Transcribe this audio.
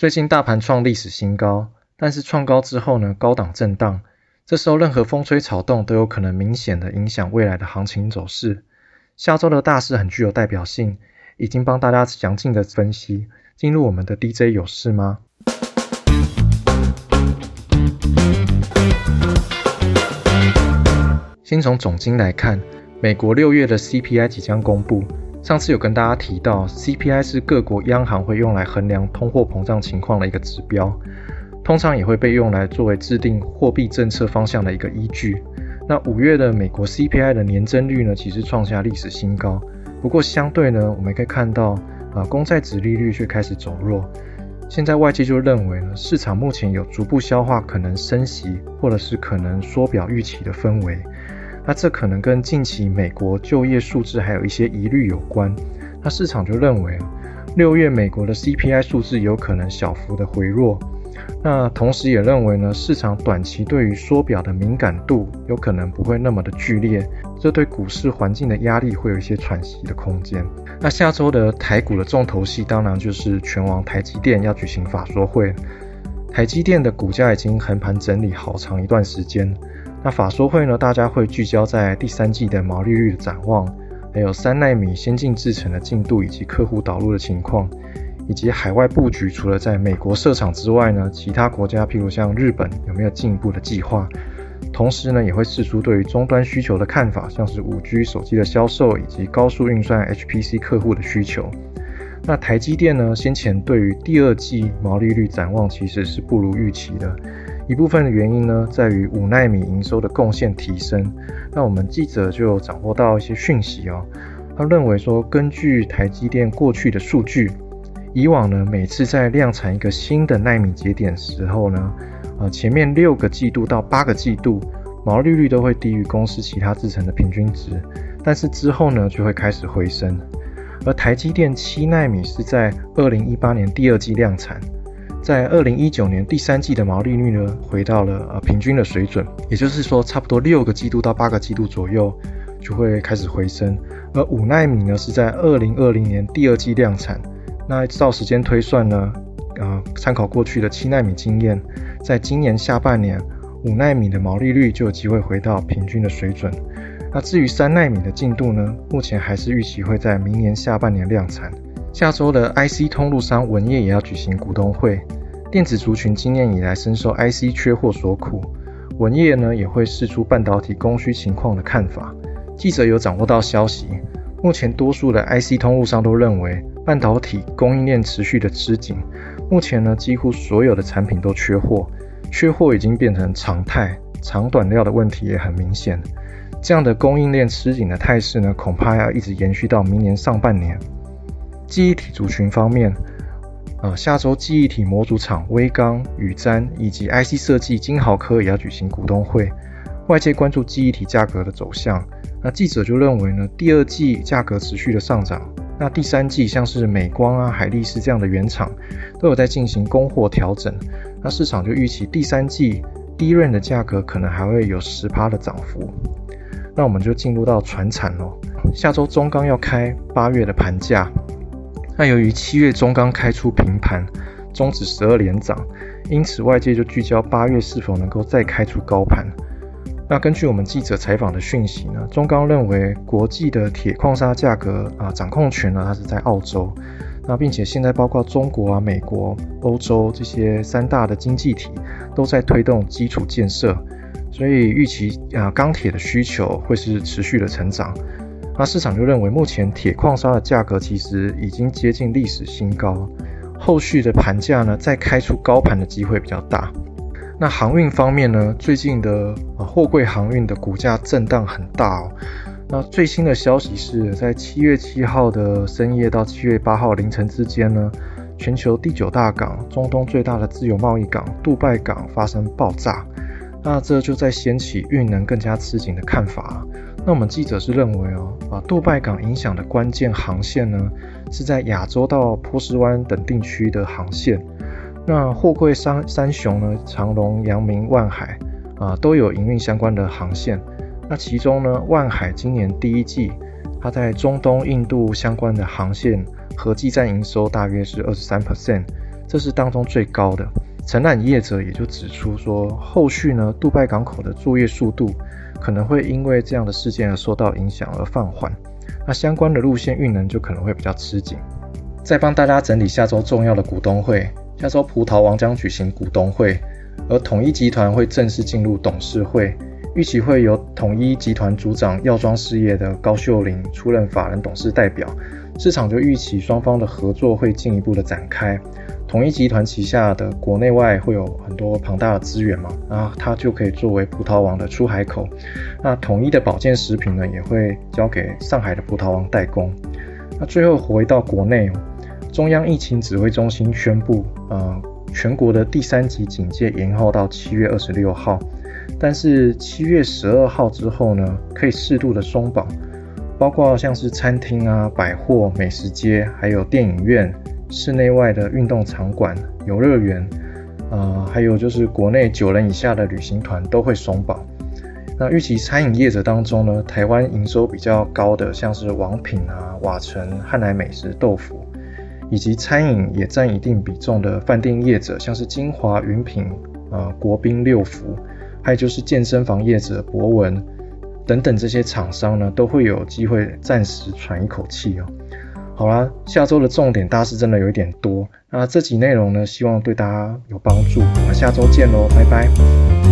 最近大盘创历史新高，但是创高之后呢，高档震荡，这时候任何风吹草动都有可能明显的影响未来的行情走势。下周的大事很具有代表性，已经帮大家详尽的分析。进入我们的 DJ 有事吗？先从总金来看，美国六月的 CPI 即将公布。上次有跟大家提到，CPI 是各国央行会用来衡量通货膨胀情况的一个指标，通常也会被用来作为制定货币政策方向的一个依据。那五月的美国 CPI 的年增率呢，其实创下历史新高。不过相对呢，我们可以看到，啊，公债值利率却开始走弱。现在外界就认为呢，市场目前有逐步消化可能升息或者是可能缩表预期的氛围。那这可能跟近期美国就业数字还有一些疑虑有关。那市场就认为，六月美国的 CPI 数字有可能小幅的回弱。那同时也认为呢，市场短期对于缩表的敏感度有可能不会那么的剧烈，这对股市环境的压力会有一些喘息的空间。那下周的台股的重头戏，当然就是全网台积电要举行法说会。台积电的股价已经横盘整理好长一段时间。那法说会呢，大家会聚焦在第三季的毛利率的展望，还有三纳米先进制程的进度以及客户导入的情况，以及海外布局。除了在美国设厂之外呢，其他国家譬如像日本有没有进一步的计划？同时呢，也会释出对于终端需求的看法，像是五 G 手机的销售以及高速运算 HPC 客户的需求。那台积电呢，先前对于第二季毛利率展望其实是不如预期的。一部分的原因呢，在于五纳米营收的贡献提升。那我们记者就掌握到一些讯息哦，他认为说，根据台积电过去的数据，以往呢，每次在量产一个新的纳米节点时候呢，呃，前面六个季度到八个季度毛利率都会低于公司其他制成的平均值，但是之后呢，就会开始回升。而台积电七纳米是在二零一八年第二季量产。在二零一九年第三季的毛利率呢，回到了呃平均的水准，也就是说，差不多六个季度到八个季度左右就会开始回升。而五纳米呢，是在二零二零年第二季量产，那照时间推算呢，呃，参考过去的七纳米经验，在今年下半年，五纳米的毛利率就有机会回到平均的水准。那至于三纳米的进度呢，目前还是预期会在明年下半年量产。下周的 IC 通路商文业也要举行股东会。电子族群今年以来深受 IC 缺货所苦，文业呢也会释出半导体供需情况的看法。记者有掌握到消息，目前多数的 IC 通路商都认为半导体供应链持续的吃紧。目前呢，几乎所有的产品都缺货，缺货已经变成常态，长短料的问题也很明显。这样的供应链吃紧的态势呢，恐怕要一直延续到明年上半年。记忆体族群方面，呃，下周记忆体模组厂微刚、宇瞻以及 IC 设计金豪科也要举行股东会，外界关注记忆体价格的走向。那记者就认为呢，第二季价格持续的上涨，那第三季像是美光啊、海力士这样的原厂都有在进行供货调整，那市场就预期第三季低润的价格可能还会有十趴的涨幅。那我们就进入到船产喽，下周中钢要开八月的盘价。那由于七月中刚开出平盘，终止十二连涨，因此外界就聚焦八月是否能够再开出高盘。那根据我们记者采访的讯息呢，中钢认为国际的铁矿砂价格啊掌控权呢，它是在澳洲。那并且现在包括中国啊、美国、欧洲这些三大的经济体都在推动基础建设，所以预期啊钢铁的需求会是持续的成长。那市场就认为，目前铁矿砂的价格其实已经接近历史新高，后续的盘价呢，再开出高盘的机会比较大。那航运方面呢，最近的货柜航运的股价震荡很大哦。那最新的消息是在七月七号的深夜到七月八号凌晨之间呢，全球第九大港、中东最大的自由贸易港杜拜港发生爆炸，那这就在掀起运能更加吃紧的看法。那我们记者是认为哦，啊，杜拜港影响的关键航线呢，是在亚洲到波斯湾等地区的航线。那货柜三三雄呢，长隆、阳明、万海啊，都有营运相关的航线。那其中呢，万海今年第一季，它在中东、印度相关的航线合计占营收大约是二十三 percent，这是当中最高的。承揽业者也就指出说，后续呢，杜拜港口的作业速度可能会因为这样的事件而受到影响而放缓，那相关的路线运能就可能会比较吃紧。再帮大家整理下周重要的股东会，下周葡萄王将举行股东会，而统一集团会正式进入董事会，预期会由统一集团组长药妆事业的高秀玲出任法人董事代表，市场就预期双方的合作会进一步的展开。统一集团旗下的国内外会有很多庞大的资源嘛，然后它就可以作为葡萄王的出海口。那统一的保健食品呢，也会交给上海的葡萄王代工。那最后回到国内。中央疫情指挥中心宣布，呃，全国的第三级警戒延后到七月二十六号，但是七月十二号之后呢，可以适度的松绑，包括像是餐厅啊、百货、美食街，还有电影院、室内外的运动场馆、游乐园，呃，还有就是国内九人以下的旅行团都会松绑。那预期餐饮业者当中呢，台湾营收比较高的，像是王品啊、瓦城、汉来美食、豆腐。以及餐饮也占一定比重的饭店业者，像是金华、云品、呃国宾、六福，还有就是健身房业者博文等等这些厂商呢，都会有机会暂时喘一口气哦。好啦，下周的重点大事真的有一点多，那这集内容呢，希望对大家有帮助，我们下周见喽，拜拜。